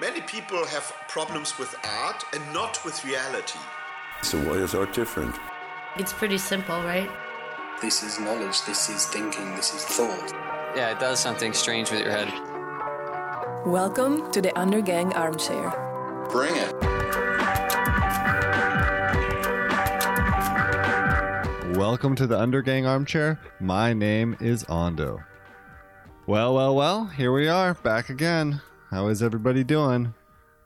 Many people have problems with art and not with reality. So why is art different? It's pretty simple, right? This is knowledge, this is thinking, this is thought. Yeah, it does something strange with your head. Welcome to the Undergang Armchair. Bring it. Welcome to the Undergang Armchair. My name is Ondo. Well, well, well, here we are, back again. How is everybody doing?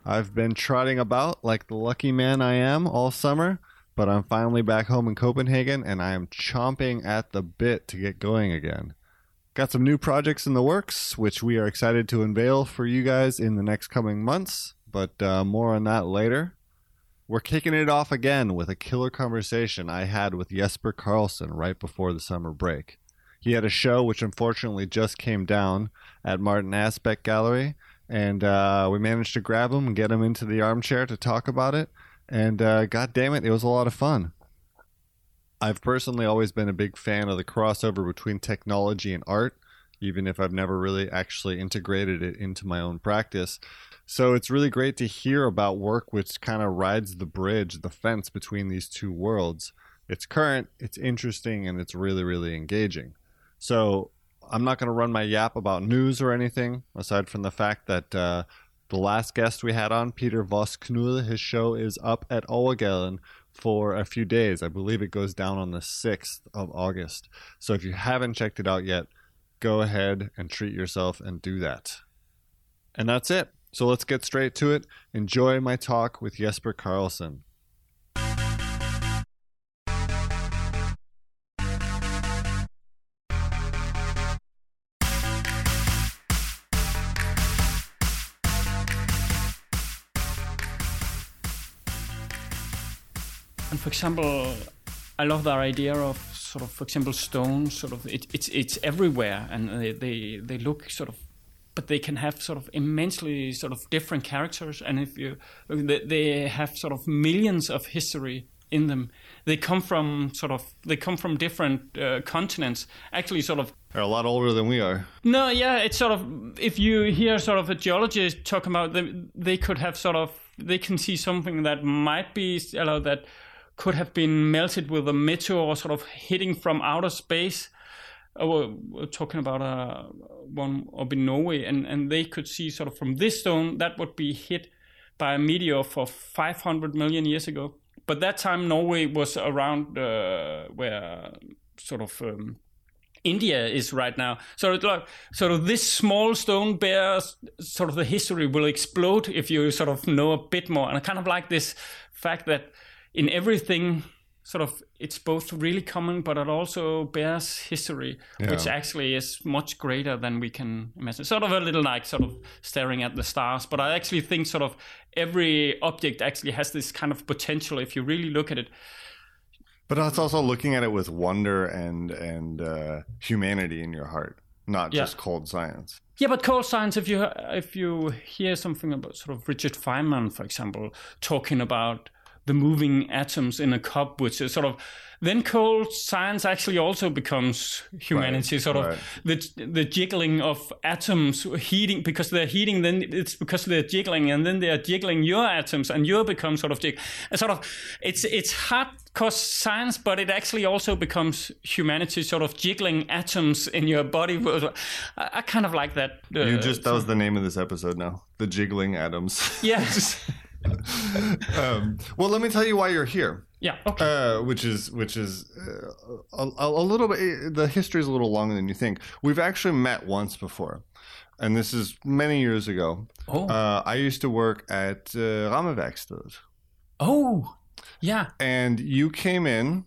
I've been trotting about like the lucky man I am all summer, but I'm finally back home in Copenhagen and I am chomping at the bit to get going again. Got some new projects in the works, which we are excited to unveil for you guys in the next coming months, but uh, more on that later. We're kicking it off again with a killer conversation I had with Jesper Carlsen right before the summer break. He had a show which unfortunately just came down at Martin Asbæk Gallery, and uh, we managed to grab him and get him into the armchair to talk about it. And uh, god damn it, it was a lot of fun. I've personally always been a big fan of the crossover between technology and art, even if I've never really actually integrated it into my own practice. So it's really great to hear about work which kind of rides the bridge, the fence between these two worlds. It's current, it's interesting, and it's really, really engaging. So I'm not going to run my yap about news or anything, aside from the fact that uh, the last guest we had on, Peter Voss Knude, his show is up at Overgaden for a few days. I believe it goes down on the 6th of August. So if you haven't checked it out yet, go ahead and treat yourself and do that. And that's it. So let's get straight to it. Enjoy my talk with Jesper Carlsen. And for example, I love that idea of sort of, for example, stone. Sort of, it, it's it's everywhere, and they, they they look sort of, but they can have sort of immensely sort of different characters. And if you, they, they have sort of millions of history in them. They come from sort of they come from different uh, continents. Actually, sort of They're a lot older than we are. no, yeah, it's sort of if you hear sort of a geologist talking about them, they could have sort of they can see something that might be you know, that could have been melted with a meteor sort of hitting from outer space. Uh, we're, talking about uh, one up in Norway, and, and they could see sort of from this stone that would be hit by a meteor for 500 million years ago. But that time Norway was around uh, where sort of um, India is right now. So like sort of this small stone bears sort of the history will explode if you sort of know a bit more. And I kind of like this fact that in everything sort of it's both really common but it also bears history which actually is much greater than we can imagine sort of a little like sort of staring at the stars but i actually think sort of every object actually has this kind of potential if you really look at it But it's also looking at it with wonder and and uh, humanity in your heart, not Yeah. just cold science. Yeah, but cold science. If you if you hear something about sort of Richard Feynman, for example, talking about the moving atoms in a cup, which is sort of then cold science actually also becomes humanity. Right, sort of right. the the jiggling of atoms heating because they're heating. Then it's because they're jiggling, and then they're jiggling your atoms, and you become sort of jig. Sort of it's it's hard cause science, but it actually also becomes humanity, sort of jiggling atoms in your body. I, I kind of like that. uh, You just that was the name of this episode now. The jiggling atoms. Yes. um, well, let me tell you why you're here. yeah. Okay. Uh, which is which is uh, a, a little bit. The history is a little longer than you think. We've actually met once before, and this is many years ago. oh. Uh, I used to work at uh, oh. Yeah. and you came in.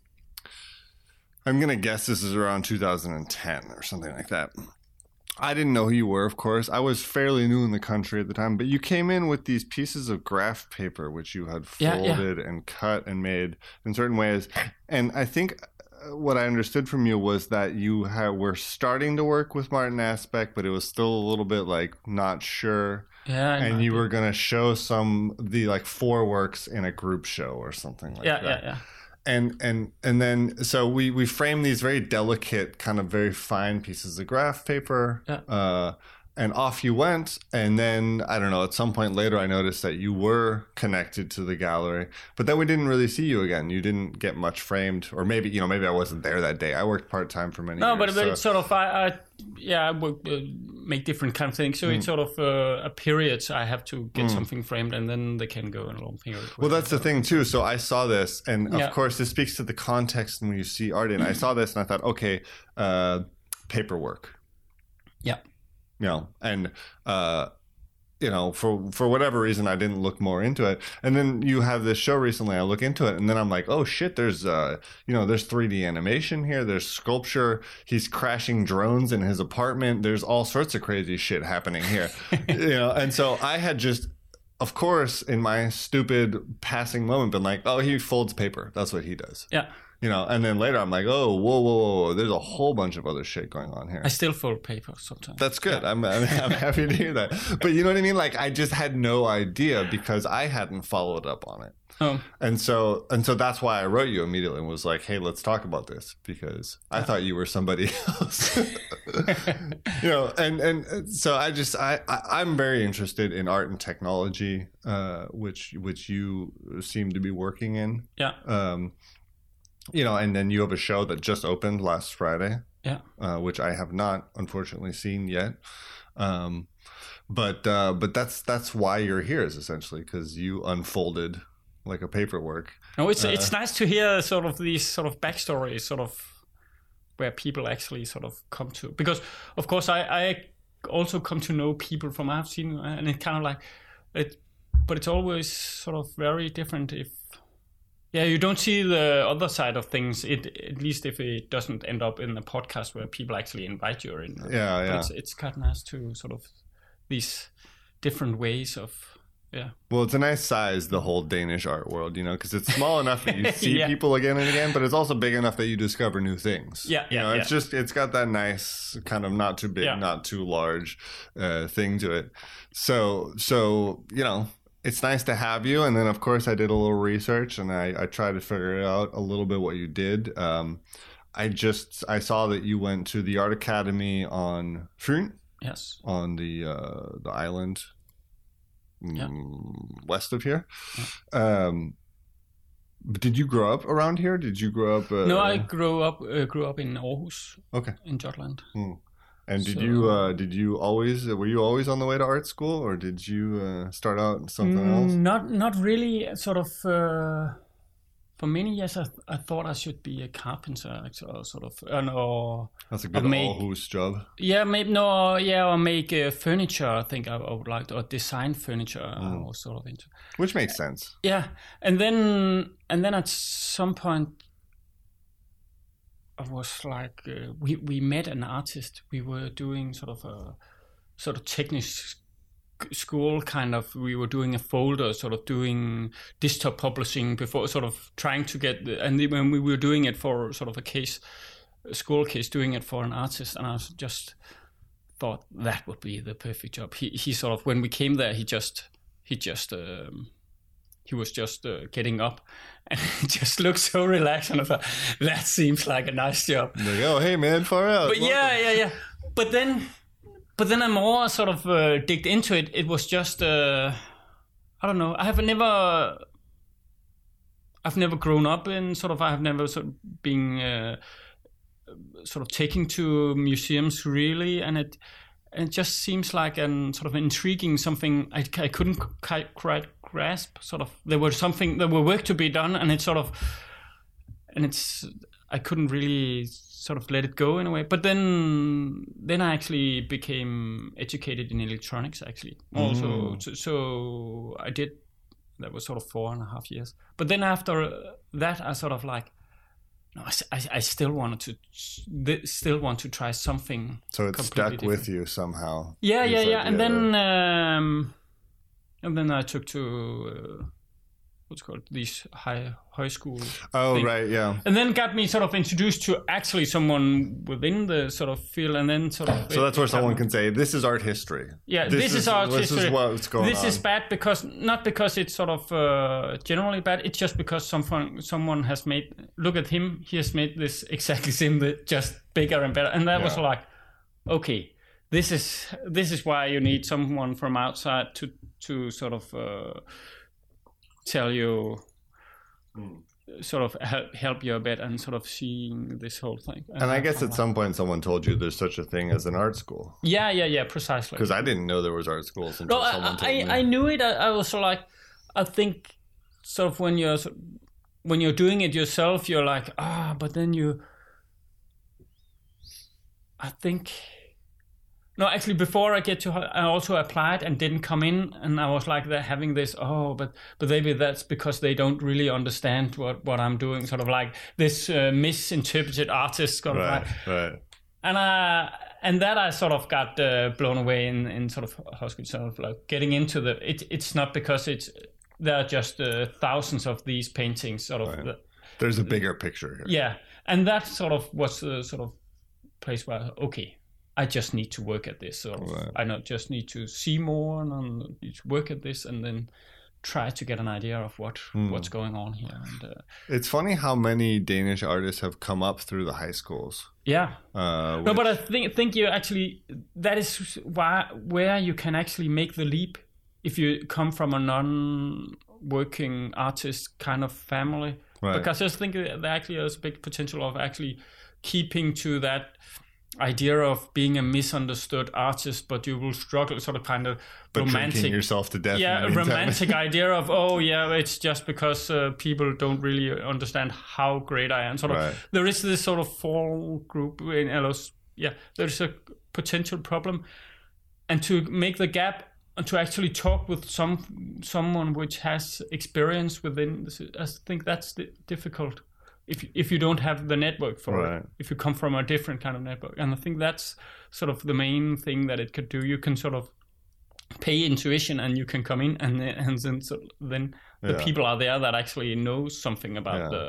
I'm gonna guess this is around 2010 or something like that. I didn't know who you were, of course. I was fairly new in the country at the time, but you came in with these pieces of graph paper which you had Yeah, yeah. folded and cut and made in certain ways. And I think uh, what I understood from you was that you ha- were starting to work with Martin Asbæk, but it was still a little bit like not sure. Yeah. I And you were going to show some the like four works in a group show or something like Yeah. that Yeah. Yeah. And and and then so we we frame these very delicate kind of very fine pieces of graph paper Yeah. uh and off you went. And then I don't know. At some point later, I noticed that you were connected to the gallery, but then we didn't really see you again. You didn't get much framed, or maybe you know maybe I wasn't there that day. I worked part time for many No, years. but, but so- it's sort of I, I yeah I would uh, make different kind of things. So Mm. it's sort of uh, a period I have to get something framed, and then they can go in a long period. Well, that's the thing too. So I saw this, and of course, this speaks to the context when you see art. And I saw this, and I thought, okay, uh, paperwork. Yeah. you know, and uh, you know, for for whatever reason, I didn't look more into it. And then you have this show recently. I look into it, and then I'm like, oh shit, there's uh, you know, there's 3D animation here. There's sculpture. He's crashing drones in his apartment. There's all sorts of crazy shit happening here, you know. And so I had just. Of course, in my stupid passing moment, been like, "Oh, he folds paper. That's what he does." Yeah, You know, and then later I'm like, "Oh, whoa, whoa, whoa! whoa. There's a whole bunch of other shit going on here." I still fold paper sometimes. That's good. I'm, I'm I'm happy to hear that. But you know what I mean? Like I just had no idea because I hadn't followed up on it. Oh. And so and so that's why I wrote you immediately and was like, "Hey, let's talk about this" because I thought you were somebody else. you know, and and so I just I, I I'm very interested in art and technology, uh, which which you seem to be working in. yeah, Um, you know, and then you have a show that just opened last Friday yeah. uh, which I have not unfortunately seen yet. Um, but uh, but that's that's why you're here is essentially because you unfolded like a paperwork. No, it's Uh, it's nice to hear sort of these sort of backstories, sort of where people actually sort of come to. Because of course, I I also come to know people from I've seen, and it kind of like it, but it's always sort of very different if. Yeah, you don't see the other side of things. It at least if it doesn't end up in the podcast where people actually invite you in. Yeah, But yeah. It's it's kind of nice to sort of these different ways of yeah. Well, it's a nice size, the whole Danish art world, you know, because it's small enough that you see Yeah. people again and again, but it's also big enough that you discover new things. Yeah, you yeah, know, it's just it's got that nice kind of not too big, Yeah. not too large uh, thing to it. So so you know. It's nice to have you, and then of course I did a little research, and I, I tried to figure out a little bit what you did. Um, I just I saw that you went to the art academy on Fyn, Yes. on the uh, the island Yeah. mm, west of here. Um, did you grow up around here? Did you grow up? Uh, No, I grew up uh, grew up in Aarhus, okay. in Jutland. And did So- you uh, did you always were you always on the way to art school, or did you uh, start out something Mm, else? Not not really. Sort of. Uh, for many years, I, I thought I should be a carpenter, so- sort of, uh, or That's a good make- Aarhus job. yeah, maybe no, yeah, or make uh, furniture. I think I, I would like to, or design furniture, Mm. I was sort of into. Which makes sense. Yeah, and then and then at some point, was like, uh, we we met an artist. We were doing sort of a sort of technical school kind of. We were doing a folder, sort of doing desktop publishing before, sort of trying to get. The, and when we were doing it for sort of a case, a school case, doing it for an artist, and I just thought that would be the perfect job. He he sort of when we came there, he just he just. Um, he was just uh, getting up. And he just looked so relaxed. And I thought that seems like a nice job. Like, oh, hey man, far out. but yeah yeah yeah. But then but then I more sort of uh, digged into it. It was just uh, I don't know. I have never I've never grown up in sort of I have never sort of been uh, sort of taking to museums really. And it and it just seems like an sort of intriguing something. I, I couldn't quite, quite grasp sort of there was something there were work to be done and it sort of and it's I couldn't really sort of let it go in a way. But then then I actually became educated in electronics actually also. So, so I did that was sort of four and a half years. But then after that I sort of like no, I, I- I still wanted to th- still want to try something so it stuck with you somehow. Yeah, yeah, yeah. And then um, and then I took to uh, what's called these high high school. oh thing. right, yeah. And then got me sort of introduced to actually someone within the sort of field, and then sort of. So that's where someone can say, "This is art history." Yeah, this, is, art This history. is what's going on. this on. is bad because not because it's sort of uh, generally bad. It's just because someone someone has made. Look at him. He has made this exactly same, just bigger and better. And that was like, okay, this is this is why you need someone from outside to to sort of uh, tell you sort of help, help you a bit and sort of seeing this whole thing And I guess at some point someone told you there's such a thing as an art school. yeah yeah yeah precisely Because I didn't know there was art schools until no, someone I, told me. I, I knew it. I, I was sort of like, I think, sort of when you're when you're doing it yourself, you're like, ah, but then you, I think, no, actually, before I get to, I also applied and didn't come in, and I was like, they're having this, oh, but but maybe that's because they don't really understand what what I'm doing, sort of like this uh, misinterpreted artist, sort of right, like, right. and uh and that I sort of got uh, blown away in in sort of Husky of like getting into the it. It's not because it's there are just uh, thousands of these paintings, sort of. the- There's a bigger picture here. yeah, and that sort of was the sort of place where okay, I just need to work at this. Of, Right. I not just need to see more and I need to work at this, and then try to get an idea of what Hmm. what's going on here. And uh, It's funny how many Danish artists have come up through the high schools. yeah, Uh, No, but I think think you actually that is why where you can actually make the leap if you come from a non-working artist kind of family. Right. Because I just think there actually is a big potential of actually keeping to that idea of being a misunderstood artist, but you will struggle, sort of kind of but romantic yourself to death. yeah, a romantic idea of oh yeah, it's just because uh, people don't really understand how great I am. Sort of, there is this sort of fall group in LOS. Yeah, there's a potential problem, and to make the gap and to actually talk with some someone which has experience within, this, I think that's di- difficult. If if you don't have the network for Right. it, if you come from a different kind of network, and I think that's sort of the main thing that it could do. You can sort of pay intuition and you can come in and then- and then so then the Yeah. people are there that actually know something about Yeah. the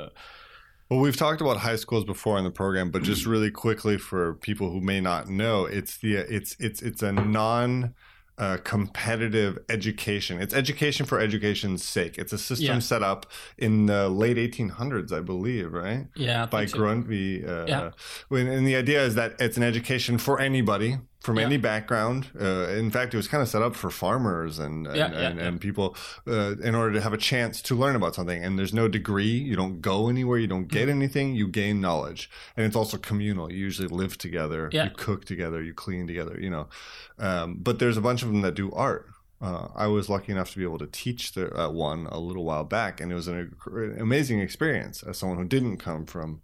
Well, we've talked about high schools before in the program, but just really quickly for people who may not know, it's the it's it's it's a non uh, competitive education. It's education for education's sake. It's a system Yeah. set up in the late 1800s, I believe, right? yeah I By so. Grundtvig. Uh, Yeah. when, and the idea is that it's an education for anybody from Yeah. any background. Uh, in fact, it was kind of set up for farmers and and, Yeah, yeah, and, and people uh, in order to have a chance to learn about something. And there's no degree. You don't go anywhere. You don't Mm-hmm. get anything. You gain knowledge. And it's also communal. You usually live together. You cook together. You clean together. You know. Um, but there's a bunch of them that do art. Uh, I was lucky enough to be able to teach the, uh, one a little while back, and it was an, an amazing experience as someone who didn't come from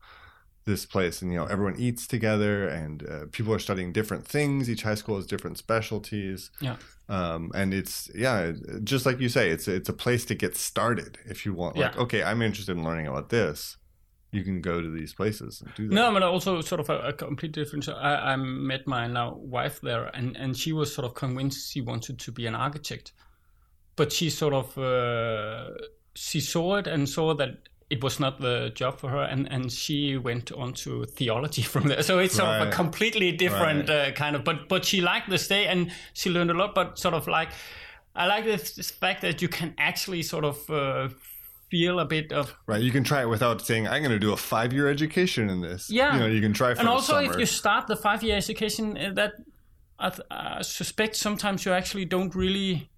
this place and you know everyone eats together and uh, people are studying different things. Each high school has different specialties. Yeah. Um, and it's yeah just like you say it's it's a place to get started if you want. Like Yeah. okay i'm interested in learning about this. You can go to these places and do that. No but also sort of a, a complete difference I, I met my now wife there and and she was sort of convinced she wanted to be an architect. But she sort of uh, she saw it and saw that it was not the job for her and and she went on to theology from there. So it's sort of a completely different Right. uh, kind of but but she liked the stay and she learned a lot but sort of like i like this, this fact that you can actually sort of uh, feel a bit of right you can try it without saying i'm going to do a five-year education in this. Yeah. you know you can try for and also if you start the five year education uh, that I, th- I suspect sometimes you actually don't really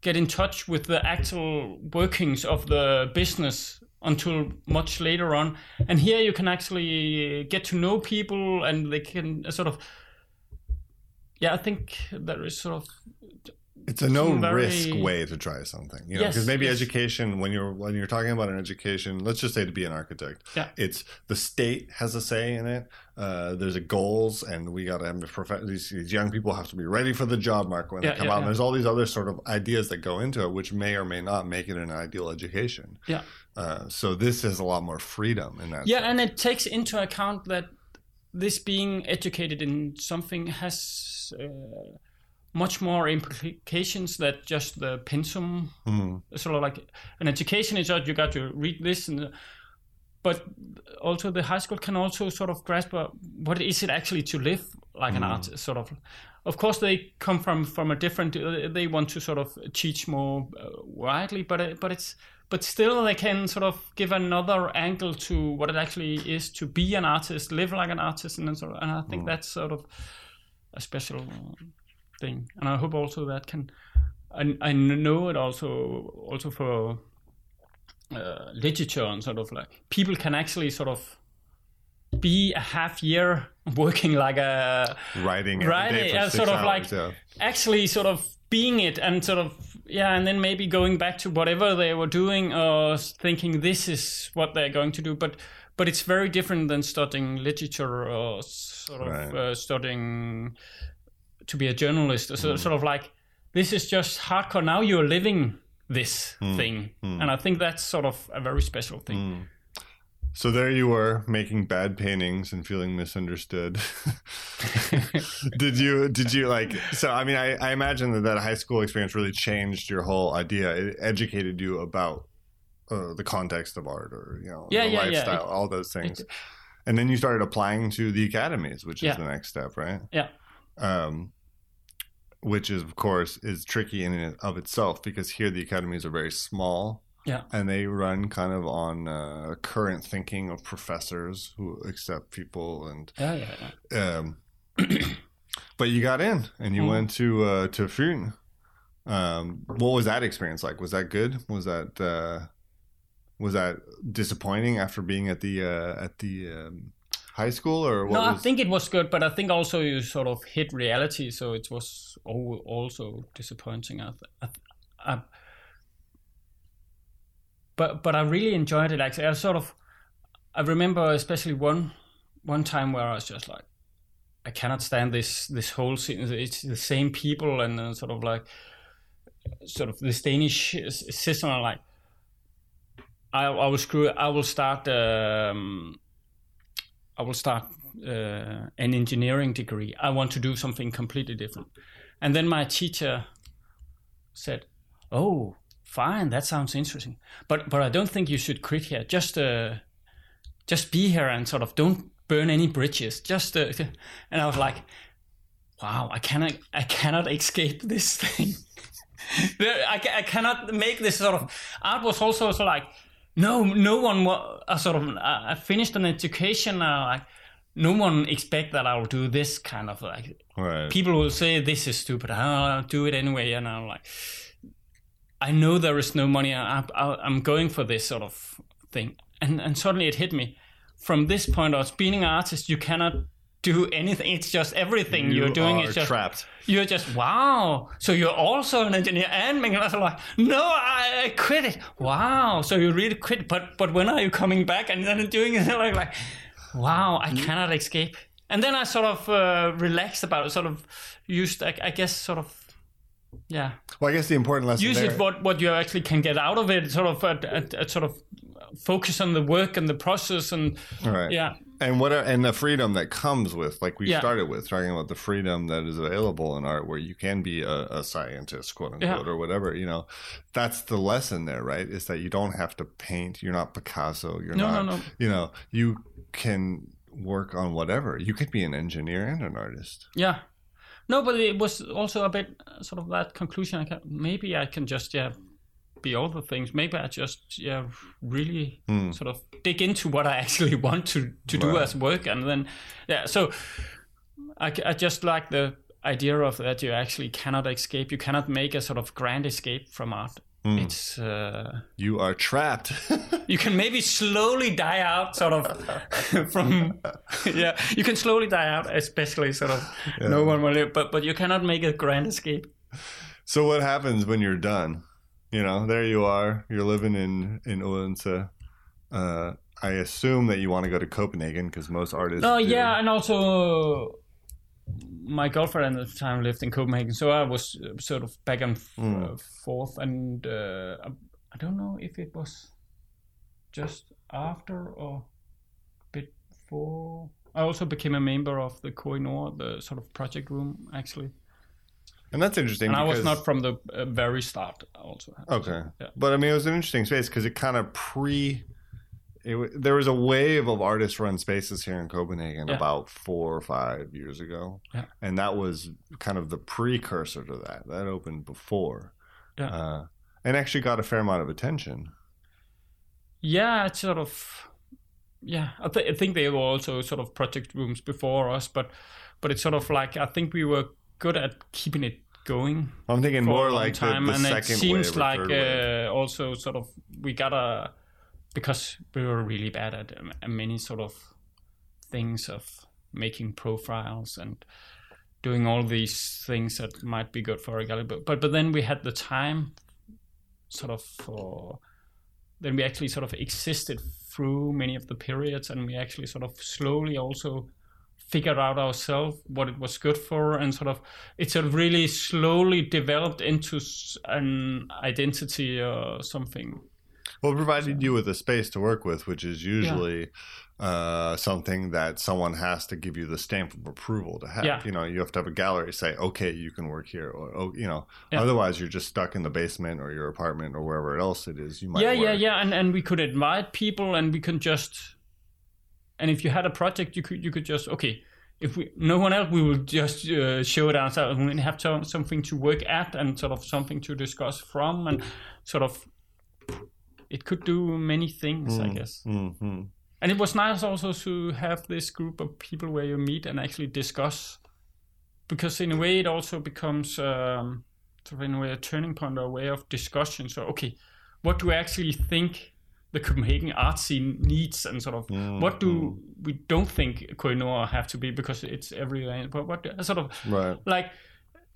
get in touch with the actual workings of the business until much later on. And here you can actually get to know people and they can sort of yeah i think there is sort of it's a no very- risk way to try something you know Yes, because maybe yes. education when you're when you're talking about an education let's just say to be an architect Yeah. it's the state has a say in it uh, there's a goals and we got to have prof- these, these young people have to be ready for the job market when Yeah, they come yeah, out. and there's all these other sort of ideas that go into it which may or may not make it an ideal education. Yeah uh, so this has a lot more freedom in that Yeah, sense. and it takes into account that this being educated in something has uh, much more implications than just the pensum. Mhm. Sort of like an education is that you got to read this, and but also the high school can also sort of grasp uh, what is it actually to live like an artist. Sort of, of course, they come from from a different. Uh, they want to sort of teach more uh, widely, but but it's but still they can sort of give another angle to what it actually is to be an artist, live like an artist, and then sort of, and I think that's sort of a special thing, and I hope also that can. I I know it also also for uh, literature and sort of like people can actually sort of be a half year working like a Writing every right for yeah, six sort of hours, like yeah. actually sort of being it and sort of yeah and then maybe going back to whatever they were doing or thinking this is what they're going to do but but it's very different than studying literature or sort of Right. uh, studying to be a journalist Mm. so sort of like this is just hardcore now you're living this Mm. thing and i think that's sort of a very special thing So there you were making bad paintings and feeling misunderstood. did you? Did you like? So I mean, I, I imagine that that high school experience really changed your whole idea. It educated you about uh, the context of art, or you know, Yeah, the yeah, yeah. lifestyle, It- all those things. and then you started applying to the academies, which Yeah. is the next step, right? yeah Um, which is, of course, is tricky in and of itself because here the academies are very small yeah and they run kind of on uh, current thinking of professors who accept people and yeah yeah, yeah. um, but you got in and you Mm. went to uh, to Fyn. Um, what was that experience like? Was that good? Was that uh, was that disappointing after being at the uh, at the um, high school or what no, was? I think it was good, but I think also you sort of hit reality, so it was also disappointing. I, th- I, th- I, but but I really enjoyed it. Actually, I sort of I remember especially one one time where I was just like, I cannot stand this this whole scene. It's the same people and sort of like sort of this Danish system. I'm like, I I will screw. I will start. Um, I will start uh, an engineering degree. I want to do something completely different. And then my teacher said, "Oh, fine, that sounds interesting, but but I don't think you should quit here. Just uh, just be here and sort of don't burn any bridges. Just." Uh, and I was like, "Wow, I cannot I cannot escape this thing." I, I cannot make this sort of art was also sort of like no no one wa- uh, sort of uh, I finished an education uh, like no one expect that I will do this kind of like right. people will say this is stupid I'll do it anyway and I'm like I know there is no money I, I'm going for this sort of thing and and suddenly it hit me from this point on being an artist you cannot do anything it's just everything You are doing is just trapped. you're just wow. So you're also an engineer and making us like no, I, I quit it. Wow. So you really quit, but but when are you coming back and then doing it like like wow, I cannot escape. And then I sort of uh, relaxed about it. Sort of used, I, I guess, sort of yeah, Well, I guess the important lesson use there, it what what you actually can get out of it. Sort of uh, uh, uh, sort of focus on the work and the process and right? yeah. and what are, and the freedom that comes with like we Yeah. started with talking about the freedom that is available in art where you can be a, a scientist quote unquote Yeah. or whatever you know that's the lesson there right is that you don't have to paint you're not picasso you're No, not no, no. you know you can work on whatever you could be an engineer and an artist Yeah. No, but it was also a bit uh, sort of that conclusion. I can, maybe I can just yeah be all the things. Maybe I just yeah really sort of dig into what I actually want to to do Right. as work, and then yeah. So I, I just like the idea of that you actually cannot escape. You cannot make a sort of grand escape from art. It's uh, you are trapped. you can maybe slowly die out sort of from yeah you can slowly die out especially sort of no one will live but but you cannot make a grand escape. So what happens when you're done? You know there you are you're living in in Odense. Uh I assume that you want to go to Copenhagen because most artists no do. yeah and also my girlfriend at the time lived in copenhagen so i was uh, sort of back and f- uh, forth and uh, I, don't know if it was just after or a bit before i also became a member of the Koh-i-noor, the sort of project room actually And that's interesting. and I was not from the uh, very start. Also, Okay. Yeah. But I mean, it was an interesting space because it kind of pre. It, there was a wave of artist-run spaces here in Copenhagen Yeah. about four or five years ago, Yeah. and that was kind of the precursor to that. That opened before, Yeah. uh, and actually got a fair amount of attention. Yeah, it's sort of. Yeah, I, th- I think they were also sort of project rooms before us, but but it's sort of like I think we were good at keeping it going I'm thinking more like the, time, the and second it seems like uh, also sort of we got a because we were really bad at um, many sort of things of making profiles and doing all these things that might be good for a gallery but but, but then we had the time sort of for then we actually sort of existed through many of the periods and we actually sort of slowly also figured out ourselves what it was good for and sort of it sort of really slowly developed into an identity or something Well, it provided you with a space to work with, which is usually uh, something that someone has to give you the stamp of approval to have. Yeah. You know, you have to have a gallery say, okay, you can work here. Or, oh, you know, Yeah. otherwise you're just stuck in the basement or your apartment or wherever else it is you might yeah yeah work. yeah and and we could invite people and we can just and if you had a project you could you could just okay if we no one else we will just uh, show it ourselves and we have to, something to work at and sort of something to discuss from and sort of it could do many things i guess. hmm and it was nice also to have this group of people where you meet and actually discuss because in a way it also becomes um, sort of in a way a turning point or a way of discussion. So okay what do we actually think the copenhagen art scene needs and sort of what do we don't think Koh-i-noor have to be because it's everywhere but what sort of Right. like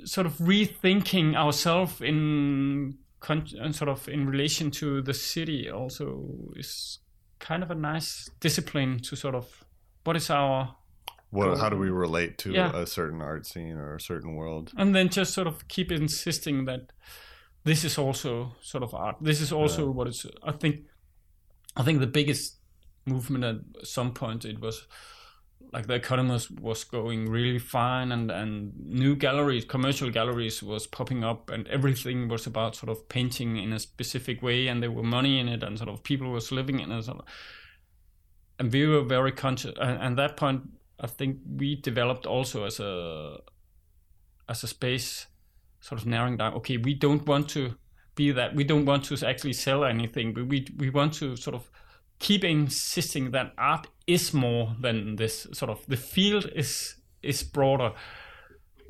sort of rethinking ourselves in con- and sort of in relation to the city also is kind of a nice discipline to sort of what is our What, how do we relate to Yeah. a certain art scene or a certain world? and then just sort of keep insisting that this is also sort of art this is also what is i think i think the biggest movement at some point it was like the economist was going really fine and and new galleries commercial galleries was popping up and everything was about sort of painting in a specific way and there were money in it and sort of people was living in it. And we were very conscious and, and that point i think we developed also as a as a space sort of narrowing down okay we don't want to be that we don't want to actually sell anything but we we want to sort of keep insisting that art is more than this sort of the field is is broader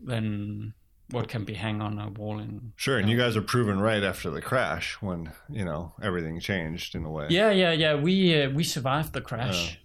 than what can be hung on a wall in Sure, and you guys are proven right after the crash when you know everything changed in a way. yeah yeah yeah. We uh, we survived the crash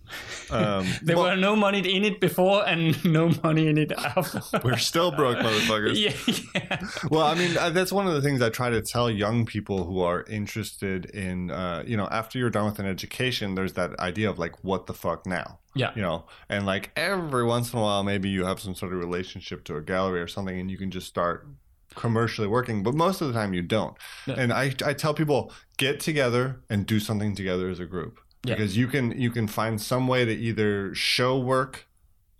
Um, there well, were no money in it before and no money in it after we're still broke, motherfuckers. yeah, yeah. well, I mean, uh, that's one of the things I try to tell young people who are interested in, uh, you know, after you're done with an education, there's that idea of like, what the fuck now? Yeah. You know, and like every once in a while, maybe you have some sort of relationship to a gallery or something and you can just start commercially working, but most of the time you don't. And I, I tell people, get together and do something together as a group. Yeah. Because you can you can find some way to either show work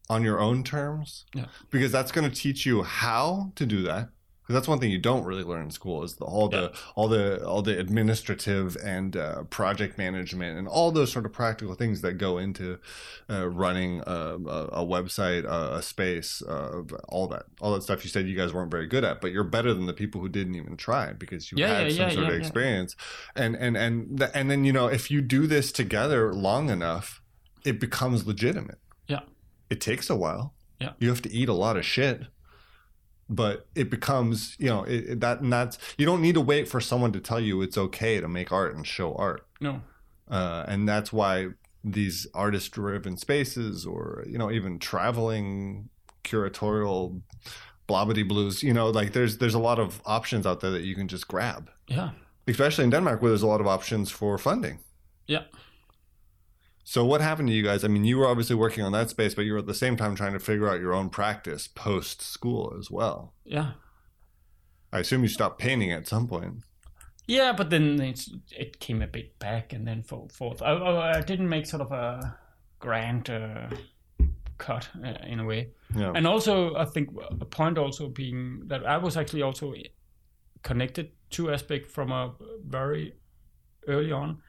on your own terms Yeah. because that's going to teach you how to do that because that's one thing you don't really learn in school is the all the all the all the administrative and uh, project management and all those sort of practical things that go into uh, running a, a, website a, a space uh, all that all that stuff you said you guys weren't very good at but you're better than the people who didn't even try because you Yeah, had yeah, some sort of experience and and and th- and then you know if you do this together long enough it becomes legitimate yeah it takes a while. Yeah. You have to eat a lot of shit. But it becomes, you know, it, it- that and that's you don't need to wait for someone to tell you it's okay to make art and show art. no Uh, and that's why these artist driven spaces or, you know, even traveling curatorial blobbity blues, you know, like there's there's a lot of options out there that you can just grab. yeah Especially in Denmark where there's a lot of options for funding. yeah So what happened to you guys? I mean, you were obviously working on that space, but you were at the same time trying to figure out your own practice post school as well. yeah I assume you stopped painting at some point. Yeah, but then it's, it came a bit back and then for, forth. I, I, I didn't make sort of a grand uh, cut uh, in a way. Yeah. And also, I think a point also being that I was actually also connected to Asbæk from a very early on,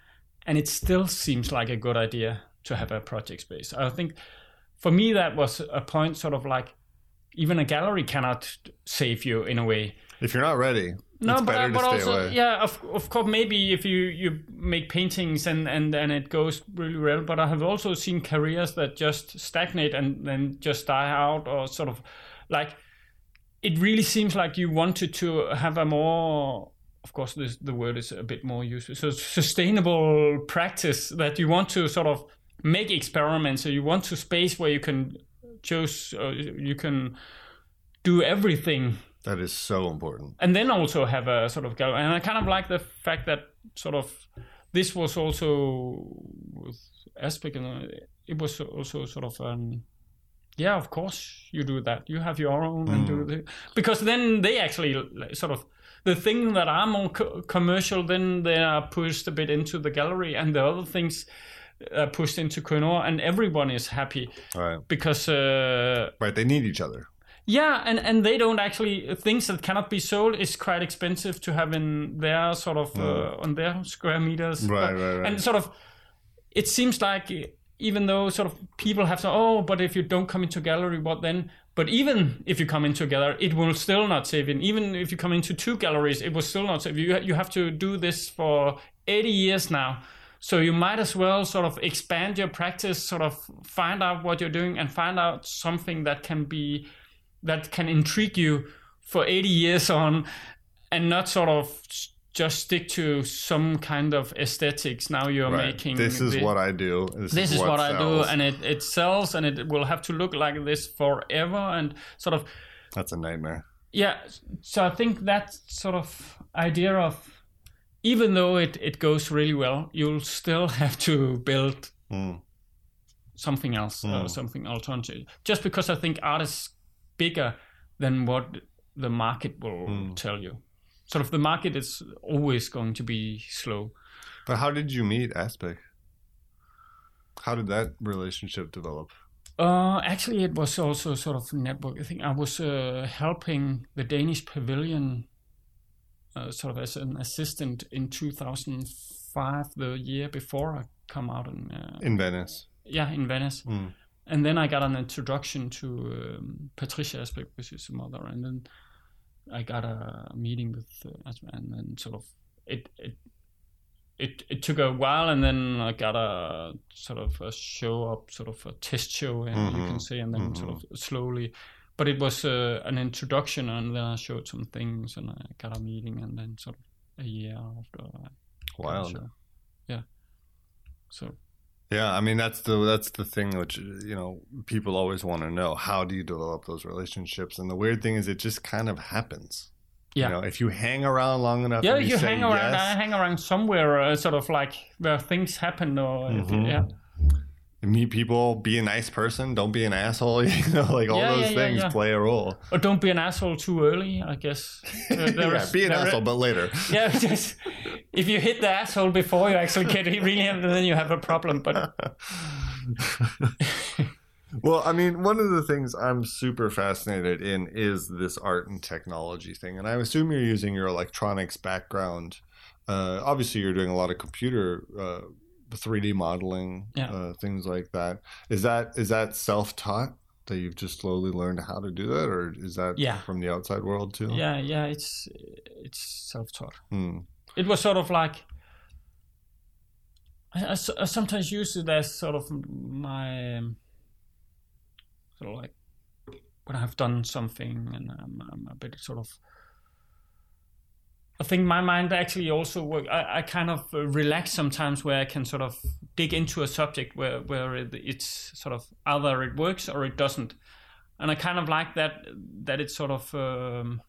and it still seems like a good idea to have a project space. I think for me that was a point, sort of like even a gallery cannot save you in a way. If you're not ready, no, it's but, better but to stay also, away. yeah, of, of course, maybe if you, you make paintings and, and, and it goes really well, but I have also seen careers that just stagnate and then just die out or sort of like it really seems like you wanted to have a more of course this, the word is a bit more useful so sustainable practice that you want to sort of make experiments so you want to space where you can choose uh, you can do everything That is so important. and then also have a sort of gallery. And I kind of like the fact that sort of this was also with Asbæk, and uh, it was also sort of um, yeah, of course you do that. You have your own and do the because then they actually sort of the thing that are more co- commercial, then they are pushed a bit into the gallery, and the other things are pushed into Koh-i-noor, and everyone is happy right. because. Uh, Right. They need each other. yeah, and, and they don't actually things that cannot be sold is quite expensive to have in their sort of uh, on their square meters. Right, But- right, right. And sort of, it seems like even though sort of people have to oh, but if you don't come into gallery, what then? But even if you come into a gallery, it will still not save it. Even if you come into two galleries, it will still not save you. You have to do this for eighty years now. So you might as well sort of expand your practice, sort of find out what you're doing, and find out something that can be that can intrigue you for 80 years on and not sort of just stick to some kind of aesthetics now you're Right. making This is the- what I do. This, this is what, I do and it, it sells and it will have to look like this forever and sort of That's a nightmare. yeah so i think that sort of idea of even though it, it goes really well you'll still have to build Mm. something else or something alternative just because i think art is bigger than what the market will hmm. tell you sort of the market is always going to be slow But how did you meet Asbæk? How did that relationship develop? Uh, actually, it was also sort of network. I think I was uh, helping the Danish Pavilion, uh, sort of as an assistant in 2005, the year before I come out in uh, In Venice. yeah in Venice, Mm. and then I got an introduction to um, Patricia Asbæk, which is a mother, and then I got a meeting with uh, and then sort of it it. It, it took a while and then I got a sort of a show up, sort of a test show, and you can say, and then sort of slowly. But it was uh, an introduction, and then I showed some things, and I got a meeting, and then sort of a year after I got a show. Yeah. So Yeah, I mean that's the that's the thing which you know people always want to know. How do you develop those relationships? And the weird thing is, it just kind of happens. yeah. You know, if you hang around long enough, yeah, you, say hang around. yes, I hang around somewhere, uh, sort of like where things happen, or if you- Mhm. yeah, you meet people, be a nice person, don't be an asshole. You know, like all Yeah, those yeah, things yeah. play a role. or don't be an asshole too early. I guess. Uh, there yeah, is- be an there- asshole, but later. Yeah, just if you hit the asshole before you actually get it, really, then you have a problem. But Well, I mean, one of the things I'm super fascinated in is this art and technology thing. And I assume you're using your electronics background. Uh, obviously, you're doing a lot of computer uh, 3D modeling, Yeah. uh, things like that. Is that is that self taught that you've just slowly learned how to do that, or is that Yeah. from the outside world too? yeah, yeah, it's it's self-taught. Hmm. it was sort of like I sometimes use it as sort of my um, sort of like when I've done something and I'm, I'm a bit sort of. I think my mind actually also work. I, I kind of uh, relax sometimes where I can sort of dig into a subject where where it, it's sort of either it works or it doesn't, and I kind of like that that it's sort of. Um,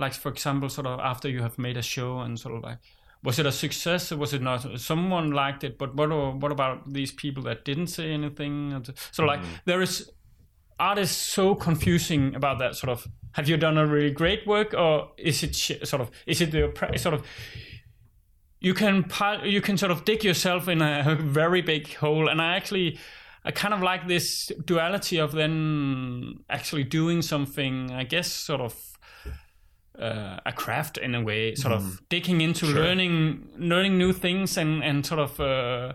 like for example sort of after you have made a show and sort of like was it a success or was it not someone liked it but what what about these people that didn't say anything so like there is art is so confusing about that sort of have you done a really great work or is it sh- sort of is it the sort of you can you can sort of dig yourself in a very big hole. And i actually i kind of like this duality of then actually doing something i guess sort of uh, a craft in a way, sort of digging into learning learning new things and and sort of uh,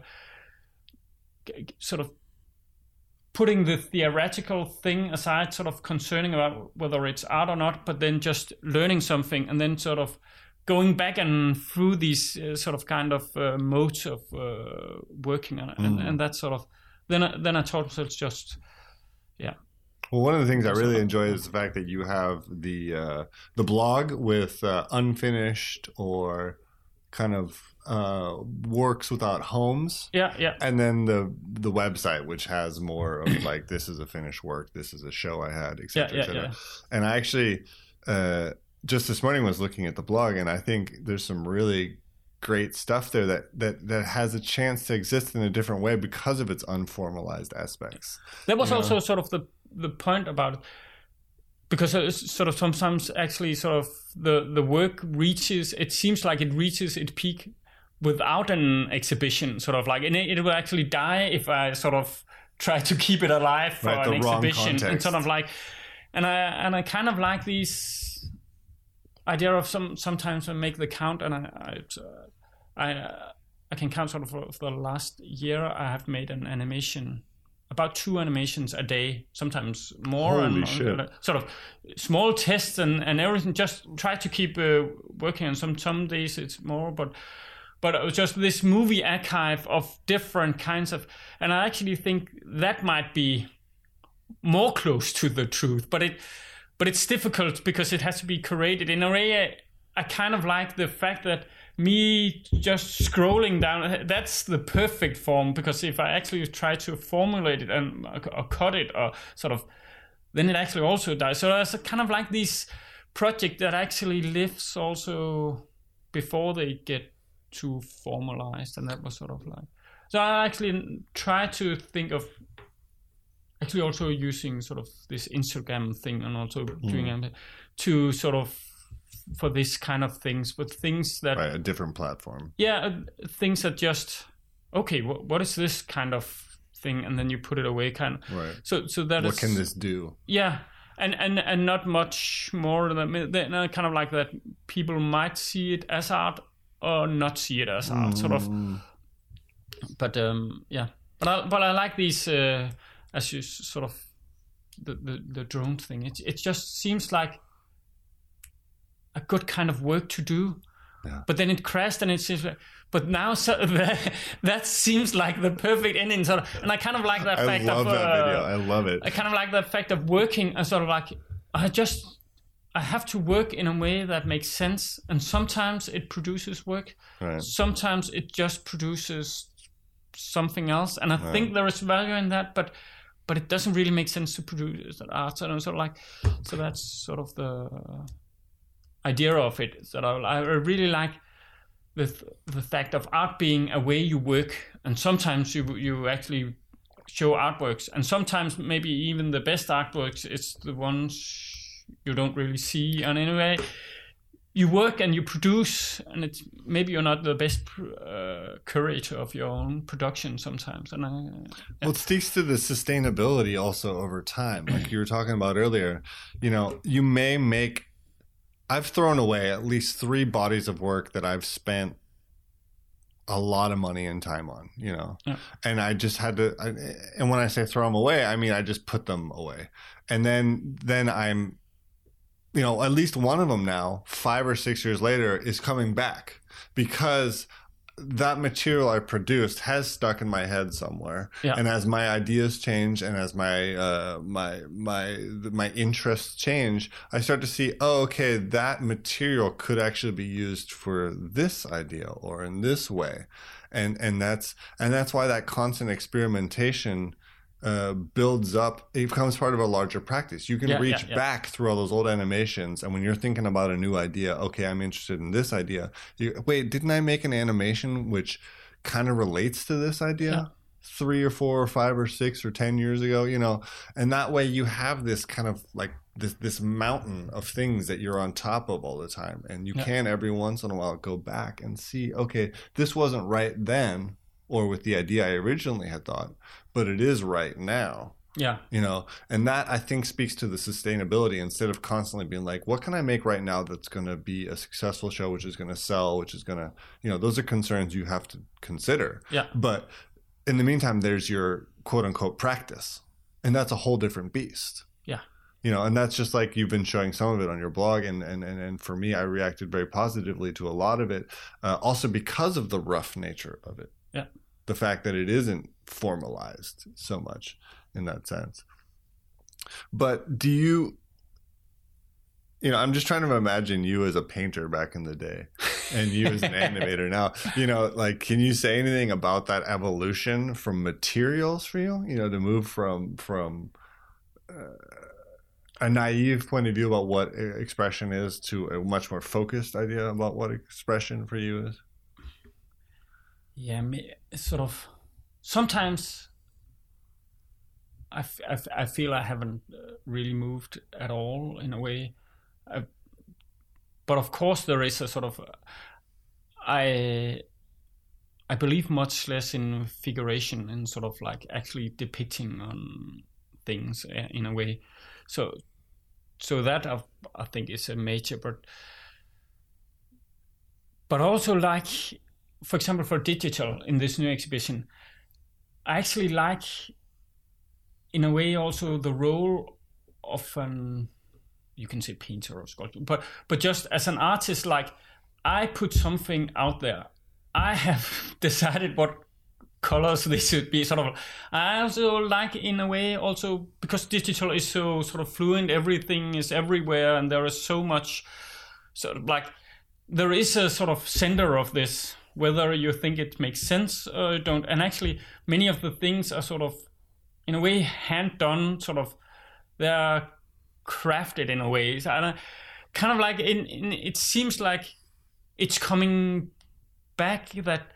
sort of putting the theoretical thing aside, sort of concerning about whether it's art or not, but then just learning something and then sort of going back and through these uh, sort of kind of uh, modes of uh, working on it, and, and that sort of then I- then I told myself just yeah. Well, one of the things I really enjoy is the fact that you have the uh, the blog with uh, unfinished or kind of uh, works without homes, yeah yeah and then the the website which has more of like this is a finished work, this is a show I had, etc. Yeah, yeah, etc. yeah. And I actually uh, just this morning was looking at the blog, and I think there's some really great stuff there that that that has a chance to exist in a different way because of its unformalized aspects. That was you know? also sort of the the point about because it's sort of sometimes actually sort of the the work reaches it seems like it reaches its peak without an exhibition sort of like and it, it will actually die if I sort of try to keep it alive for Right, an exhibition and sort of like and I and I kind of like these idea of some sometimes I make the count and I I uh, I, uh, I can count sort of for, for the last year I have made an animation about two animations a day sometimes more Holy and shit. uh, sort of small tests and, and everything just try to keep uh, working And some some days it's more but but it was just this movie archive of different kinds of and I actually think that might be more close to the truth but it but it's difficult because it has to be curated in a way I, I kind of like the fact that me just scrolling down that's the perfect form because if I actually try to formulate it and or cut it or sort of then it actually also dies. So a kind of like this project that actually lives also before they get too formalized and that was sort of like so I actually try to think of actually also using sort of this Instagram thing and also doing it to sort of for this kind of things, but things that Right, a different platform. yeah, uh, things that just okay, what, what is this kind of thing, and then you put it away, kind of. Right. So so that What is- can this do? yeah, and and and not much more than then uh, kind of like that. People might see it as art or not see it as art, sort of. But um, yeah, but I but I like these uh, as you sort of the the, the drone thing. It it just seems like a good kind of work to do. Yeah. But then it crashed, and it seems like. But now, so that, that seems like the perfect ending. Sort of, and I kind of like that I fact love of. that uh, video. I love it. I kind of like the fact of working and sort of like I just I have to work in a way that makes sense, and sometimes it produces work. Right. Sometimes it just produces something else, and I think there is value in that, but but it doesn't really make sense to produce that art. So sort of like so that's sort of the idea of it. So I, I really like the the fact of art being a way you work, and sometimes you you actually show artworks, and sometimes maybe even the best artworks it's the ones you don't really see. And anyway, you work and you produce, and it's maybe you're not the best uh, curator of your own production sometimes. And I, Well, it speaks to the sustainability also over time. Like you were talking about earlier, you know, you may make. I've thrown away at least three bodies of work that I've spent a lot of money and time on, you know, Yeah. and I just had to. I, and when I say throw them away, I mean I just put them away, and then then I'm, you know, at least one of them now, five or six years later, is coming back because that material I produced has stuck in my head somewhere. Yeah. And as my ideas change and as my uh, my my my interests change, I start to see, oh, okay, that material could actually be used for this idea or in this way, and and that's and that's why that constant experimentation. Uh, builds up. It becomes part of a larger practice. You can Yeah, yeah, reach yeah. back through all those old animations, and when you're thinking about a new idea, okay, I'm interested in this idea. You, wait, didn't I make an animation which kind of relates to this idea? Yeah. Three or four or five or six or ten years ago, you know, and that way you have this kind of like this this mountain of things that you're on top of all the time, and you Yeah. can every once in a while go back and see, okay, this wasn't right then, or with the idea I originally had thought, but it is right now. Yeah, you know and that i think speaks to the sustainability. Instead of constantly being like what can i make right now that's going to be a successful show which is going to sell which is going to you know those are concerns you have to consider. Yeah, but in the meantime there's your quote unquote practice. And that's a whole different beast. Yeah. You know and that's just like you've been showing some of it on your blog and and and, and for me i reacted very positively to a lot of it uh, also because of the rough nature of it. Yeah. The fact that it isn't formalized so much in that sense. But do you you know i'm just trying to imagine you as a painter back in the day and you as an animator now. You know like can you say anything about that evolution from materials for you? You know to move from from uh, a naive point of view about what expression is to a much more focused idea about what expression for you is? Yeah me, sort of sometimes I, f- I, f- I feel I haven't uh, really moved at all in a way. I, but of course, there is a sort of. I I believe much less in figuration and sort of like actually depicting on things uh, in a way. So so that I, I think is a major, but but also like for example for digital in this new exhibition, I actually like in a way also the role of an you can say painter or sculptor but but just as an artist like i put something out there. I have decided what colors they should be sort of. I also like in a way also because digital is so sort of fluent everything is everywhere and there is so much sort of like there is a sort of center of this whether you think it makes sense or don't. And actually many of the things are sort of in a way hand done sort of they're crafted in a way. So don't, kind of like in, in it seems like it's coming back that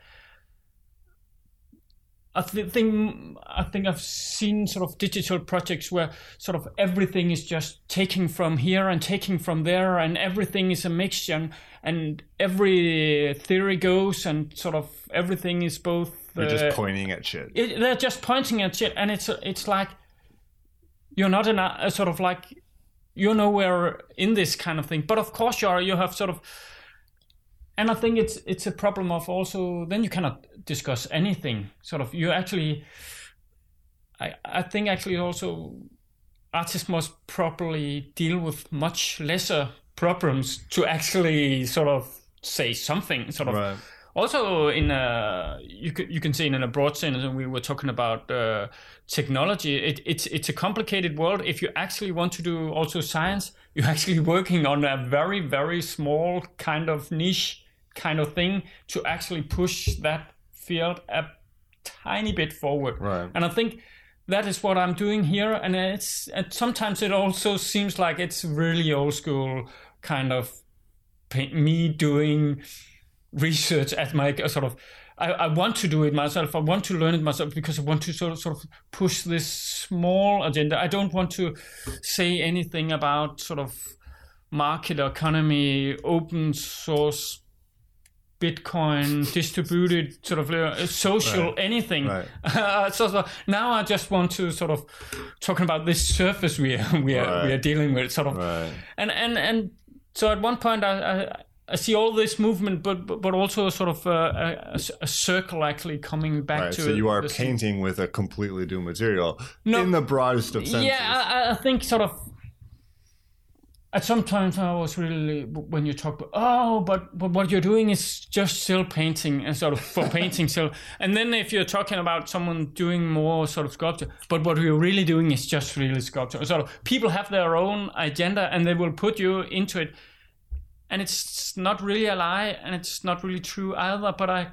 I th- think I think I've seen sort of digital projects where sort of everything is just taking from here and taking from there, and everything is a mixture, and, and every theory goes, and sort of everything is both. They're uh, just pointing at shit. it, they're just pointing at shit, and it's it's like you're not in a, a sort of like you're nowhere in this kind of thing. But of course, you are. You have sort of, and I think it's it's a problem of also then you cannot discuss anything. Sort of, you actually, I I think actually also artists must properly deal with much lesser problems to actually sort of say something. Sort of Right. also in a you can you can see in a broad sense and we were talking about uh, technology it, it's it's a complicated world if you actually want to do also science you're actually working on a very very small kind of niche kind of thing to actually push that field a tiny bit forward Right. and i think that is what i'm doing here and it's and sometimes it also seems like it's really old school kind of me doing research at my uh, sort of I, I want to do it myself. I want to learn it myself because I want to sort of, sort of push this small agenda. I don't want to say anything about sort of market economy, open source, Bitcoin, distributed sort of uh, social Right. anything. Right. Uh, so, so now I just want to sort of talking about this surface we are we are we are dealing with, sort of Right. and and and so at one point I, I, I see all this movement, but but, also sort of uh, a, a, a circle actually coming back Right. to. So you are painting with a completely new material No. in the broadest of senses. Yeah, I, I think sort of. At some times I was really when you talk, about, oh, but but what you're doing is just still painting and sort of for painting still. And then if you're talking about someone doing more sort of sculpture, but what you're really doing is just really sculpture. So people have their own agenda and they will put you into it, and it's not really a lie and it's not really true either. But I,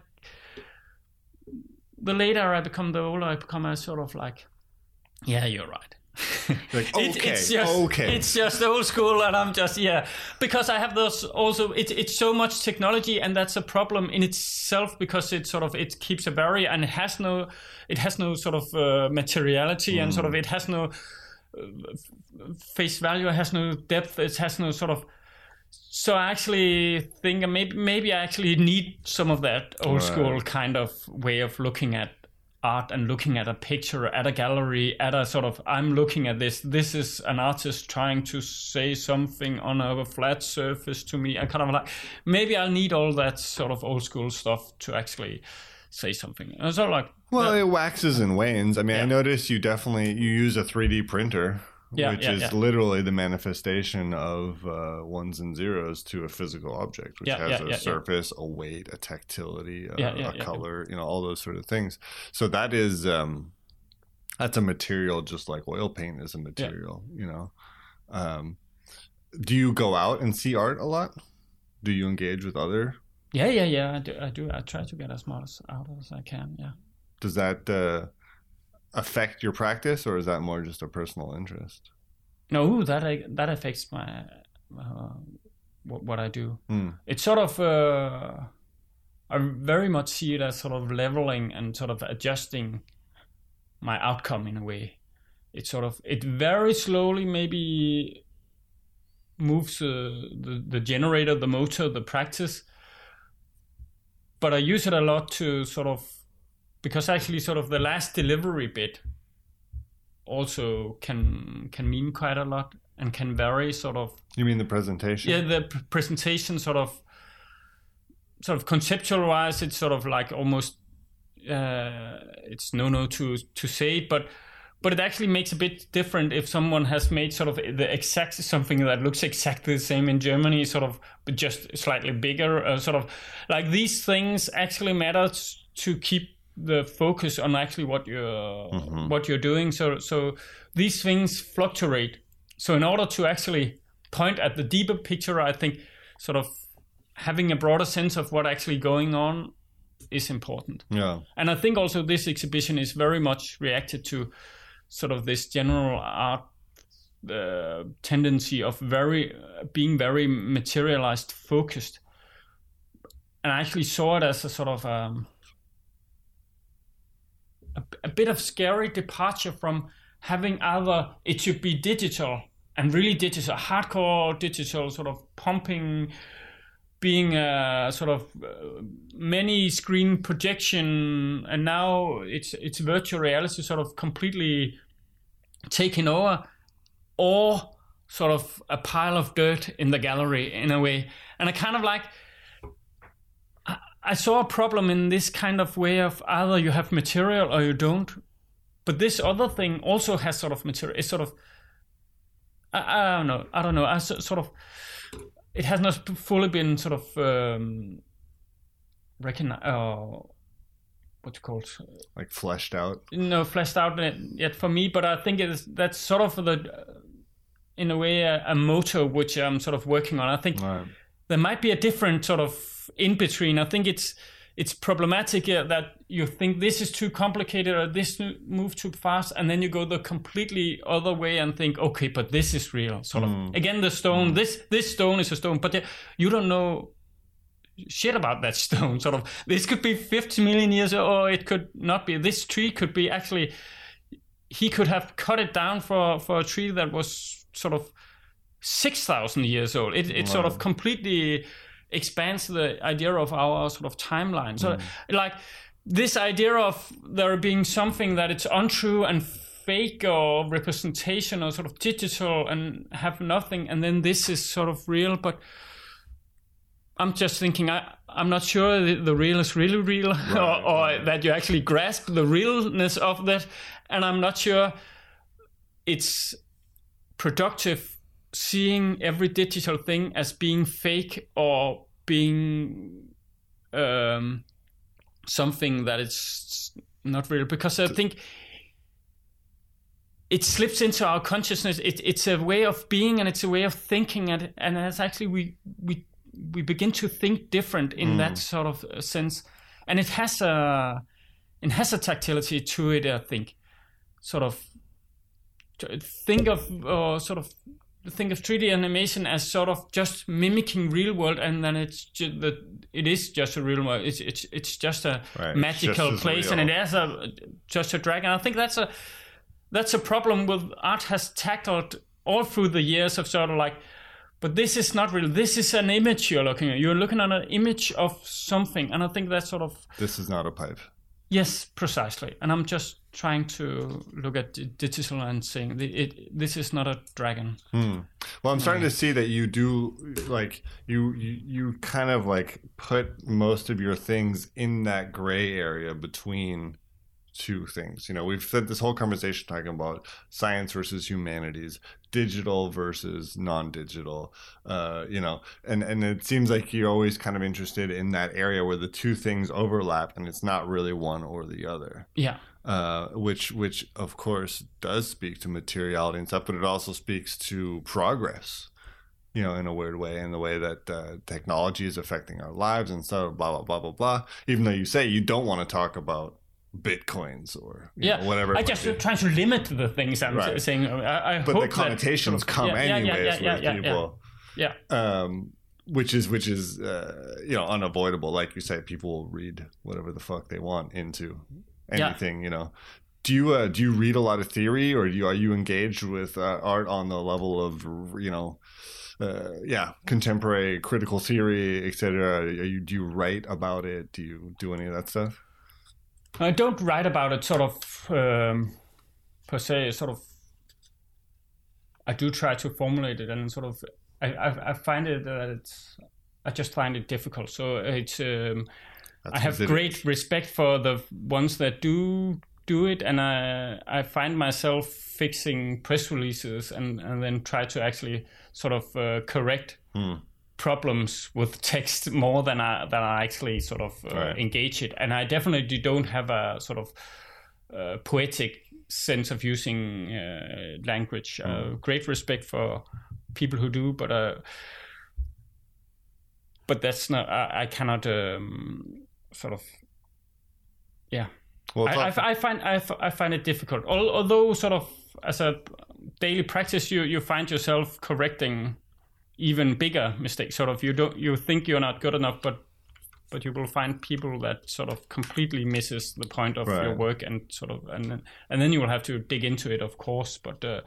the later I become, the older I become, I sort of like, yeah, you're right. Like, It- it's just, okay. It's just old school, and I'm just yeah. Because I have those also. It's it's so much technology, and that's a problem in itself because it sort of it keeps a barrier, and it has no, it has no sort of uh, materiality, and sort of Mm. it has no uh, face value. It has no depth. It has no sort of. So I actually think maybe maybe I actually need some of that old school kind of way of looking at art and looking at a picture at a gallery at a sort of i'm looking at this this is an artist trying to say something on a flat surface to me i kind of like maybe i'll need all that sort of old school stuff to actually say something. And so like, Well, yeah, it waxes and wanes. I mean, I Yeah. noticed you definitely you use a 3D printer, Yeah, which yeah, is yeah. literally the manifestation of uh, ones and zeros to a physical object, which has a surface, a weight, a tactility, a, yeah, a yeah, color, you know, all those sort of things. So that is um, that's a material, just like oil paint is a material. You know, um, do you go out and see art a lot? Do you engage with other? yeah, yeah, yeah. I do, I do. I try to get as much out as I can. Yeah. Does that uh, affect your practice, or is that more just a personal interest? No, that I, that affects my uh, what, what I do. Hmm. It's sort of uh, I very much see it as sort of leveling and sort of adjusting my outcome in a way. It sort of it very slowly maybe moves uh, the the generator, the motor, the practice. But I use it a lot to sort of because actually sort of the last delivery bit also can can mean quite a lot and can vary sort of You mean the presentation? yeah the p- presentation sort of sort of conceptual wise it's sort of like almost uh, it's no no to to say it but but it actually makes a bit different if someone has made sort of the exact something that looks exactly the same in Germany sort of but just slightly bigger uh, sort of like these things actually matter to keep the focus on actually what you're what you're doing. So so these things fluctuate. So in order to actually point at the deeper picture i think sort of having a broader sense of what actually going on is important. Yeah. and i think also this exhibition is very much reacted to sort of this general art uh, tendency of very uh, being very materialized focused. And i actually saw it as a sort of um, a, a bit of scary departure from having either it should be digital and really digital, hardcore digital, sort of pumping, being a sort of uh, many screen projection, and now it's it's virtual reality sort of completely taking over, or sort of a pile of dirt in the gallery in a way, and I kind of like. I- saw a problem in this kind of way of either you have material or you don't. But this other thing also has sort of material. It's sort of, I, I don't know. I don't know. I so- sort of, it has not fully been sort of um, recognized. Uh, what's it called? Like fleshed out. no fleshed out yet- yet for me, but I think it's that's sort of the, in a way, a, a motto which I'm sort of working on. I think Right. there might be a different sort of in between. I think it's it's problematic uh, that you think this is too complicated or this move too fast, and then you go the completely other way and think, okay, but this is real. Sort of again, the stone. This this stone is a stone, but you don't know shit about that stone. Sort of this could be 50 million years, or it could not be. This tree could be actually. He could have cut it down for for a tree that was sort of six thousand years old. It it sort of completely expands the idea of our sort of timeline. So mm. like this idea of there being something that it's untrue and fake or representation or sort of digital and have nothing and then this is sort of real but I'm just thinking I I'm not sure the, the real is really real or, or that you actually grasp the realness of that and I'm not sure it's productive seeing every digital thing as being fake or being um, something that is not real because I think it slips into our consciousness. It, it's a way of being and it's a way of thinking, and and it's actually we we we begin to think different in that sort of sense, and it has a it has a tactility to it. I think, sort of think of uh, sort of think of 3D animation as sort of just mimicking real world, and then it's just that it is just a real world. It's it's it's just a Right, magical just place, and it has a just a dragon. I think that's a that's a problem with art has tackled all through the years of sort of like but this is not real this is an image you're looking at you're looking at an image of something and i think that's sort of This is not a pipe. Yes, precisely. And I'm just trying to look at digital and saying it, this is not a dragon. Well, I'm starting to see that you do like you, you you kind of like put most of your things in that gray area between two things. You know, we've said this whole conversation talking about science versus humanities, digital versus non-digital. Uh, you know, and and it seems like you're always kind of interested in that area where the two things overlap, and it's not really one or the other Yeah. Uh, which which of course does speak to materiality and stuff, but it also speaks to progress, you know, in a weird way, in the way that uh, technology is affecting our lives and so blah blah blah blah blah. Even though you say you don't want to talk about bitcoins or you Yeah, know, whatever, I just try to limit the things I'm Right. saying. I, I but hope the connotations of- come yeah, anyways yeah, with yeah, yeah, people. Yeah. Um, which is which is uh, you know unavoidable. Like you say, people will read whatever the fuck they want into Yeah. anything. You know. Do you uh, do you read a lot of theory, or do you, are you engaged with uh, art on the level of you know, uh, yeah, contemporary critical theory, etc.? Are you do you write about it? Do you do any of that stuff? I don't write about it sort of um, per se. Sort of, I do try to formulate it, and sort of, I I, I find it that it's. I just find it difficult. So it's. Um, I have great respect for the ones that do do it, and I I find myself fixing press releases and and then try to actually sort of uh, correct problems with text more than I than I actually sort of uh, Right. engage it, and I definitely don't have a sort of uh, poetic sense of using uh, language. Uh, great respect for people who do, but uh, but that's not. I, I cannot um, sort of. Yeah, Well, I, I, I find I, I find it difficult. Although, sort of as a daily practice, you you find yourself correcting even bigger mistakes. Sort of you don't you think you're not good enough, but but you will find people that sort of completely misses the point of your work and sort of and then, and then you will have to dig into it, of course. But uh,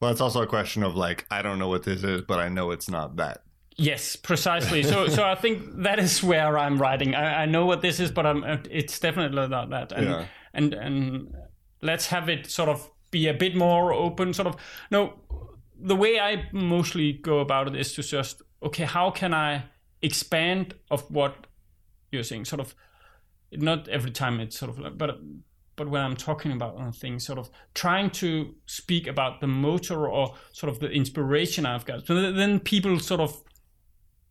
well, it's also a question of like I don't know what this is, but I know it's not that. Yes, precisely. So, so I think that is where I'm writing. I, I know what this is, but I'm. It's definitely not that. And Yeah. and and let's have it sort of be a bit more open. Sort of. No, the way I mostly go about it is to just okay, how can I expand of what you're saying? Sort of. Not every time it's sort of, like, but but when I'm talking about things, sort of trying to speak about the motor or sort of the inspiration I've got. So then people sort of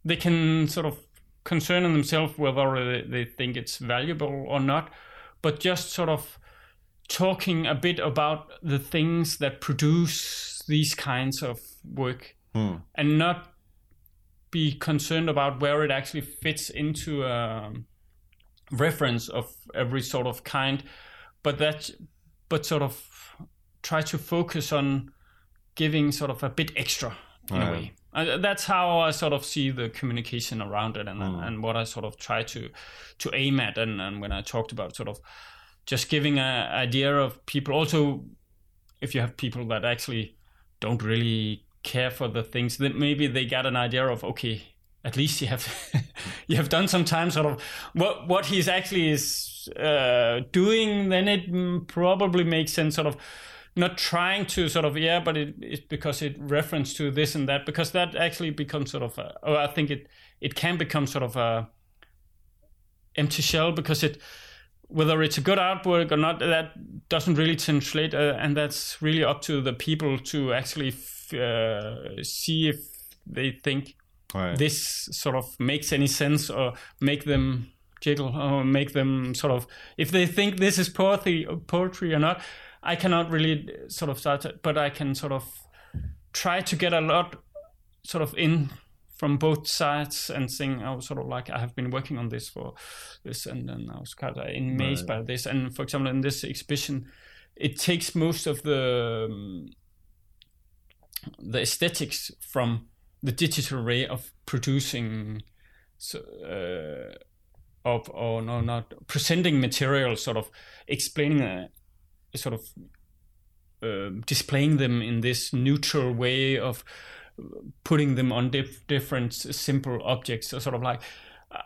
they can sort of concern themselves whether they, think it's valuable or not, but just sort of talking a bit about the things that produce these kinds of work hmm. and not be concerned about where it actually fits into a reference of every sort of kind but that but sort of try to focus on giving sort of a bit extra in a way uh, that's how I sort of see the communication around it, and and what I sort of try to to aim at. And, and when I talked about sort of just giving an idea of people, also if you have people that actually don't really care for the things, then maybe they got an idea of okay, at least you have you have done some time sort of what what he's actually is uh, doing. Then it mm, probably makes sense, sort of not trying to sort of yeah, but it, it's because it reference to this and that because that actually becomes sort of a, oh, I think it it can become sort of a empty shell because it whether it's a good artwork or not that doesn't really translate uh, and that's really up to the people to actually f- uh, see if they think Right. this sort of makes any sense or make them jiggle or make them sort of if they think this is poetry poetry or not i cannot really sort of start it, but i can sort of try to get a lot sort of in from both sides and saying I was sort of like I have been working on this for this and then I was kind of amazed by this. And for example in this exhibition it takes most of the um, the aesthetics from the digital way of producing so, uh, of or no not presenting material sort of explaining uh, sort of uh, displaying them in this neutral way of putting them on dif- different simple objects so sort of like uh,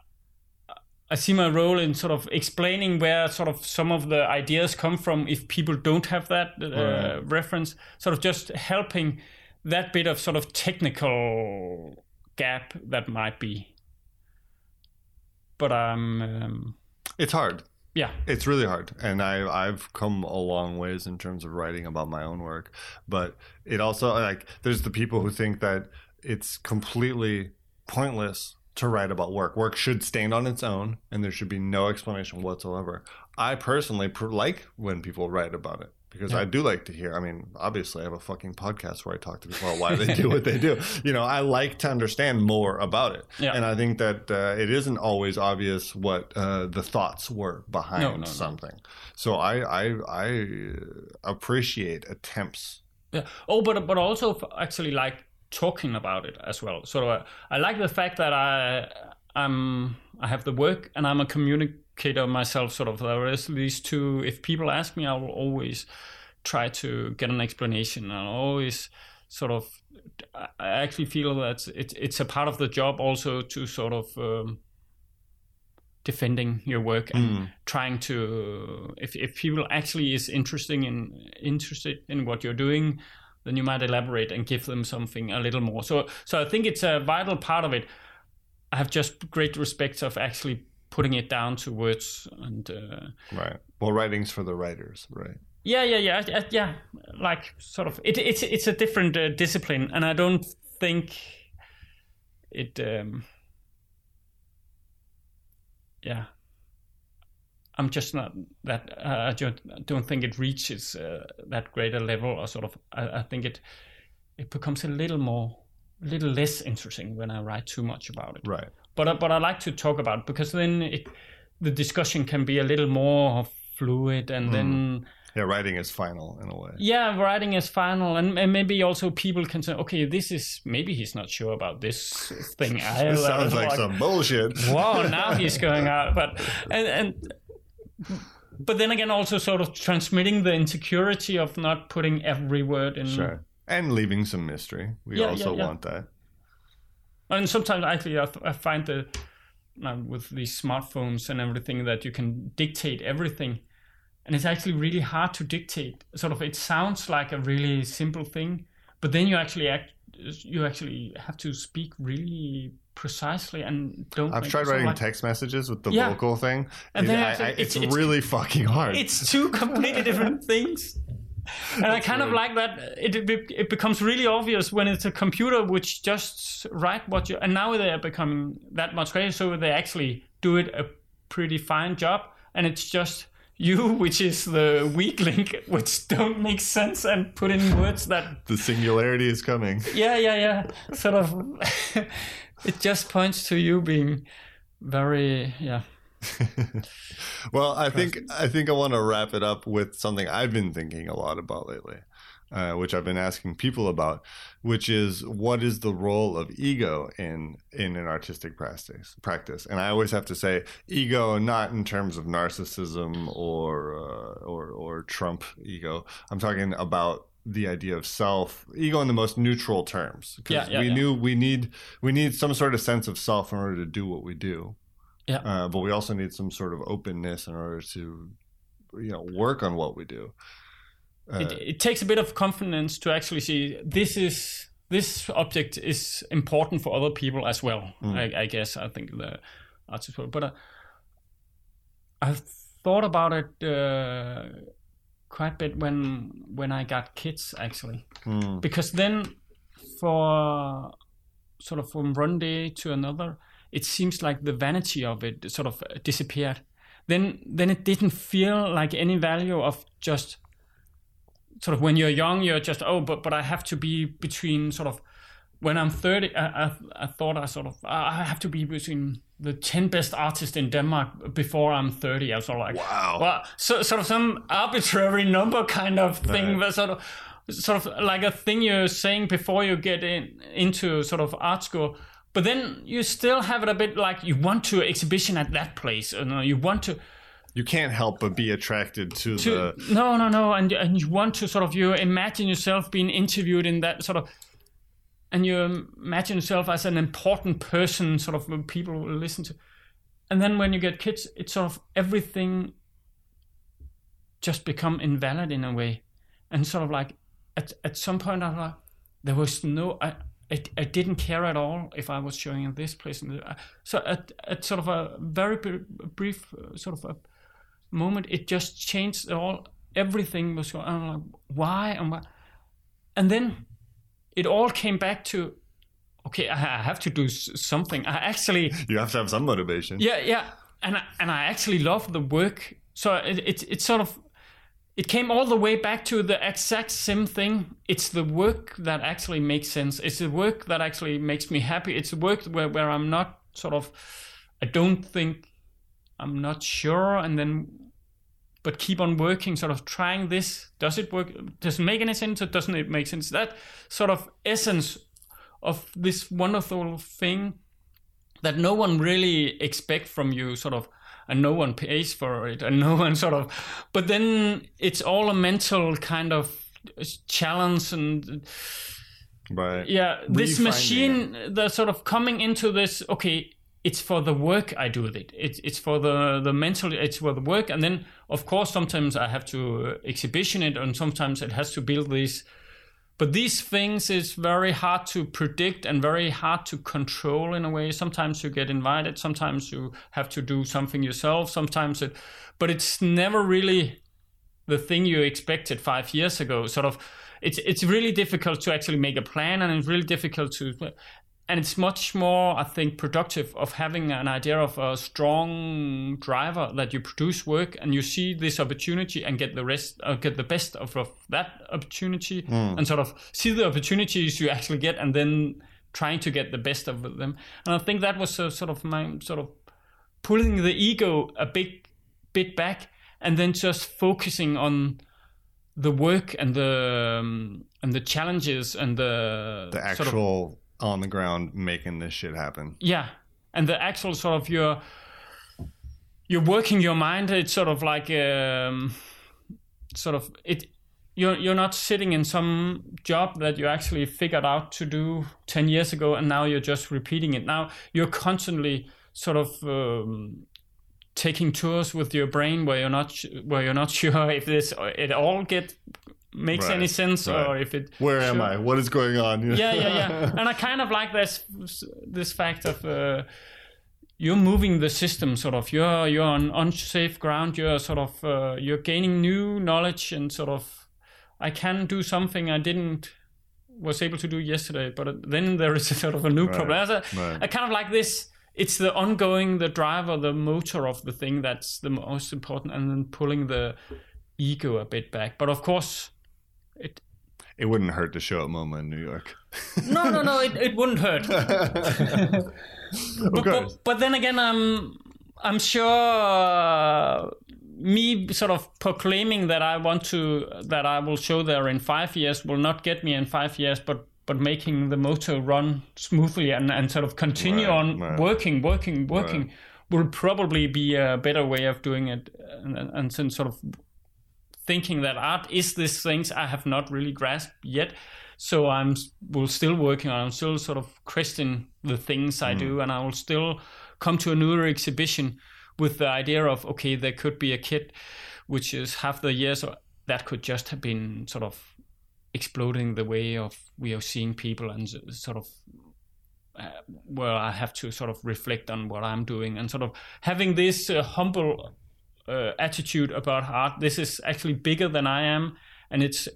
I see my role in sort of explaining where sort of some of the ideas come from if people don't have that uh, Right. reference. Sort of just helping that bit of sort of technical gap that might be. But I'm, um, It's hard. Yeah, It's really hard, and I I've come a long ways in terms of writing about my own work, but it also like there's the people who think that it's completely pointless to write about work. Work should stand on its own, and there should be no explanation whatsoever. I personally like when people write about it because I do like to hear. I mean, obviously, I have a fucking podcast where I talk to people about why they do what they do. You know, I like to understand more about it, Yeah. and I think that uh, it isn't always obvious what uh, the thoughts were behind No, no, no. something. So I I I appreciate attempts. Yeah. Oh, but but also actually like talking about it as well. So uh, I like the fact that I I'm I have the work and I'm a communicator myself. Sort of there is these two. If people ask me, I will always try to get an explanation. I always sort of I actually feel that it's it's a part of the job also to sort of. Um, defending your work and trying to if, if people actually is interesting in interested in what you're doing then you might elaborate and give them something a little more so so i think it's a vital part of it i have just great respect of actually putting it down to words and uh, Right. Well, writing's for the writers, right? yeah yeah yeah yeah, like sort of it, it's it's a different uh, discipline and i don't think it um yeah i'm just not that uh, i don't, I don't think it reaches uh, that greater level or sort of I, I think it it becomes a little more a little less interesting when i write too much about it Right. But I- but I like to talk about it because then it the discussion can be a little more fluid and then hmm. Yeah, writing is final in a way. yeah writing is final and, and maybe also people can say okay this is maybe he's not sure about this thing. This sounds like Like, some bullshit. wow now he's going out but and and but then again also sort of transmitting the insecurity of not putting every word in Sure. And leaving some mystery. We Yeah, also yeah, yeah. want that. And sometimes actually I, I find that uh, with these smartphones and everything that you can dictate everything and it's actually really hard to dictate sort of it sounds like a really simple thing but then you actually act you actually have to speak really precisely and don't I've tried writing like- text messages with the Yeah. vocal thing. And It- then I- I- it's- it's, it's- really fucking hard. it's two completely different things and i kind of like that it, it it becomes really obvious when it's a computer which just write what you and now they are becoming that much greater so they actually do it a pretty fine job and it's just you which is the weak link which don't make sense and put in words that the singularity is coming. yeah yeah yeah. Sort of it just points to you being very yeah well, I think I think I want to wrap it up with something I've been thinking a lot about lately, uh, which I've been asking people about, which is what is the role of ego in in an artistic practice? Practice, and I always have to say ego, not in terms of narcissism or uh, or or Trump ego. I'm talking about the idea of self ego in the most neutral terms because Yeah, yeah, we yeah. knew we need we need some sort of sense of self in order to do what we do yeah. Uh, but we also need some sort of openness in order to you know work on what we do. Uh, it, it takes a bit of confidence to actually see this is this object is important for other people as well. I, I guess I think the artist, will- but uh, I've thought about it uh, quite a bit when when I got kids actually, hmm, because then for sort of from one day to another, it seems like the vanity of it sort of uh, disappeared. Then then it didn't feel like any value of just sort of when you're young, you're just oh, but but I have to be between sort of when I'm 30. I I, I thought I sort of I have to be between the 10 best artists in Denmark before I'm 30. I was sort of like Wow. well, so sort of some arbitrary number kind of thing, Right. but sort of sort of like a thing you're saying before you get in into sort of art school. But then you still have it a bit like you want to exhibition at that place, you know, you want to you can't help but be attracted to, to the no no no and and you want to sort of you imagine yourself being interviewed in that sort of and you imagine yourself as an important person sort of people will listen to and then when you get kids, it's sort of everything just become invalid in a way, and sort of like at at some point I like there was no I. I, I didn't care at all if I was showing in this place. And so at, at sort of a very brief uh, sort of a moment, it just changed all. Everything was going. I'm like, why and why? And then it all came back to, okay, I I have to do something. I actually You have to have some motivation. yeah, yeah, and I, and I actually love the work. So it, it it's sort of it came all the way back to the exact same thing. It's the work that actually makes sense. It's the work that actually makes me happy. It's the work where where I'm not sort of I don't think I'm not sure, and then but keep on working, sort of trying this. Does it work? Does it make any sense or doesn't it make sense? That sort of essence of this wonderful thing that no one really expect from you sort of and no one pays for it and no one sort of but then it's all a mental kind of challenge and Right. yeah this Refinding machine the sort of coming into this okay it's for the work i do with it it's, it's for the the mental it's for the work and then of course sometimes i have to exhibition it and sometimes it has to build these but these things is very hard to predict and very hard to control in a way. Sometimes you get invited sometimes you have to do something yourself sometimes it but it's never really the thing you expected five years ago. Sort of it's it's really difficult to actually make a plan and it's really difficult to and it's much more i think productive of having an idea of a strong driver that you produce work and you see this opportunity and get the rest uh, get the best of, of that opportunity and sort of see the opportunities you actually get and then trying to get the best of them. And i think that was uh, sort of my sort of pulling the ego a big bit back and then just focusing on the work and the um, and the challenges and the The sort of- actual on the ground making this shit happen. yeah and the actual sort of your you're working your mind it's sort of like um sort of it you're you're not sitting in some job that you actually figured out to do 10 years ago and now you're just repeating it now you're constantly sort of um, taking tours with your brain where you're not where you're not sure if this it all get makes Right, any sense or if it Where am I? What is going on? yeah, yeah, yeah. And I kind of like this this fact of uh, you're moving the system, sort of. You're you're on unsafe ground. You're sort of uh, you're gaining new knowledge and sort of. I can do something I didn't was able to do yesterday, but then there is a sort of a new problem. A- right. I kind of like this. It's the ongoing, the driver, the motor of the thing that's the most important, and then pulling the ego a bit back. But of course, it It wouldn't hurt to show at MoMA in New York. no, no, no. It, it wouldn't hurt. but, but, but then again, I'm I'm sure uh, me sort of proclaiming that I want to that I will show there in five years will not get me in five years, but but making the motor run smoothly and, and sort of continue Right, on right. working, working, working will probably be a better way of doing it, and, and, and sort of thinking that art is these things I have not really grasped yet. So I'm will still working on. I'm still sort of questioning the things I do, and I will still come to a another exhibition with the idea of okay, there could be a kid which is half the year, so that could just have been sort of exploding the way of we are seeing people and sort of uh, where I have to sort of reflect on what I'm doing and sort of having this uh, humble uh, attitude about art. This is actually bigger than I am, and it's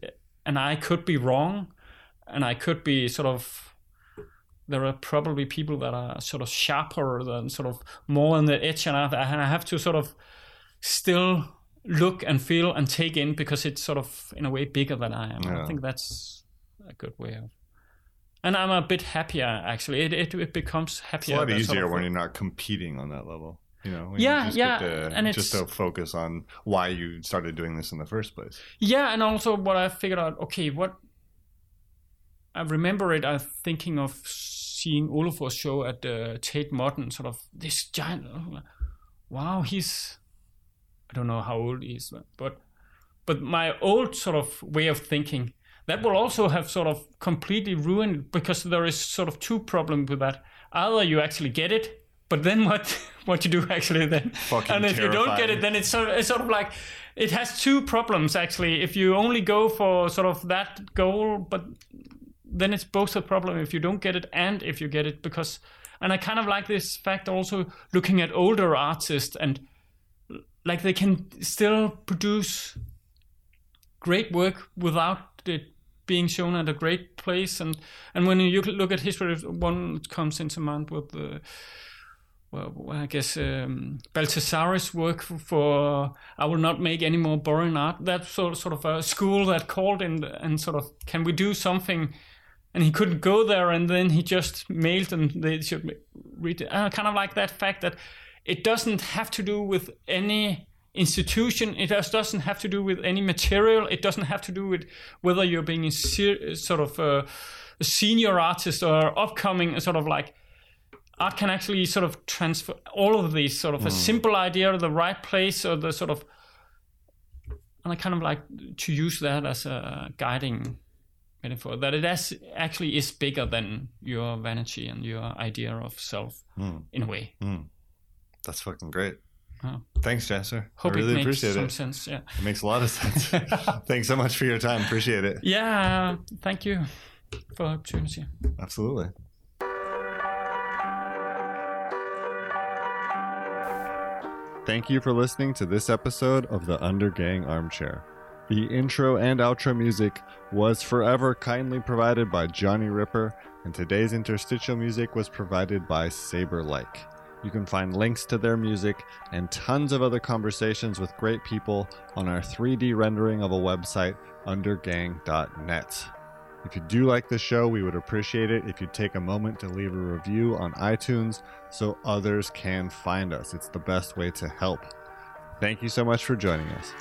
and I could be wrong, and I could be sort of. There are probably people that are sort of sharper than sort of more on the edge, and I, and I have to sort of still look and feel and take in because it's sort of in a way bigger than I am. Yeah. I think that's a good way of. And I'm a bit happier actually. It it, it becomes happier. It's a lot that sort easier of- when you're not competing on that level. You know, Yeah, you just yeah, to, and just to focus on why you started doing this in the first place. Yeah, and also what I figured out, okay, what I remember it, I'm thinking of seeing Olafur's show at the Tate Modern, sort of this giant. Wow, he's I don't know how old he is, but but my old sort of way of thinking that will also have sort of completely ruined because there is sort of two problems with that. Either you actually get it but then what what you do actually then? Fucking and if you don't get it then it's sort, of, it's sort of like it has two problems actually. If you only go for sort of that goal but then it's both a problem if you don't get it and if you get it because and i kind of like this fact also looking at older artists and like they can still produce great work without it being shown at a great place. And and when you look at history one comes into mind with the well, I guess um, Baldessari's work for, "I will not make any more boring art." That's sort sort of a school that called in and sort of, can we do something? And he couldn't go there, and then he just mailed and they should read it. Uh, kind of like that fact that it doesn't have to do with any institution. It just doesn't have to do with any material. It doesn't have to do with whether you're being a ser- sort of a senior artist or upcoming, sort of like art can actually sort of transfer all of these sort of a hmm. simple idea to the right place or the sort of and i kind of like to use that as a guiding metaphor that it as, actually is bigger than your vanity and your idea of self hmm. in a way hmm. That's fucking great. Oh. Thanks, Jesper. hope I really it makes appreciate some it. sense yeah It makes a lot of sense. Thanks so much for your time. Appreciate it. yeah thank you for the opportunity Absolutely. Thank you for listening to this episode of the Undergang Armchair. The intro and outro music was forever kindly provided by Johnny Ripper, and today's interstitial music was provided by Saber Like. You can find links to their music and tons of other conversations with great people on our 3D rendering of a website, undergang.net. If you do like the show, we would appreciate it if you'd take a moment to leave a review on iTunes so others can find us. It's the best way to help. Thank you so much for joining us.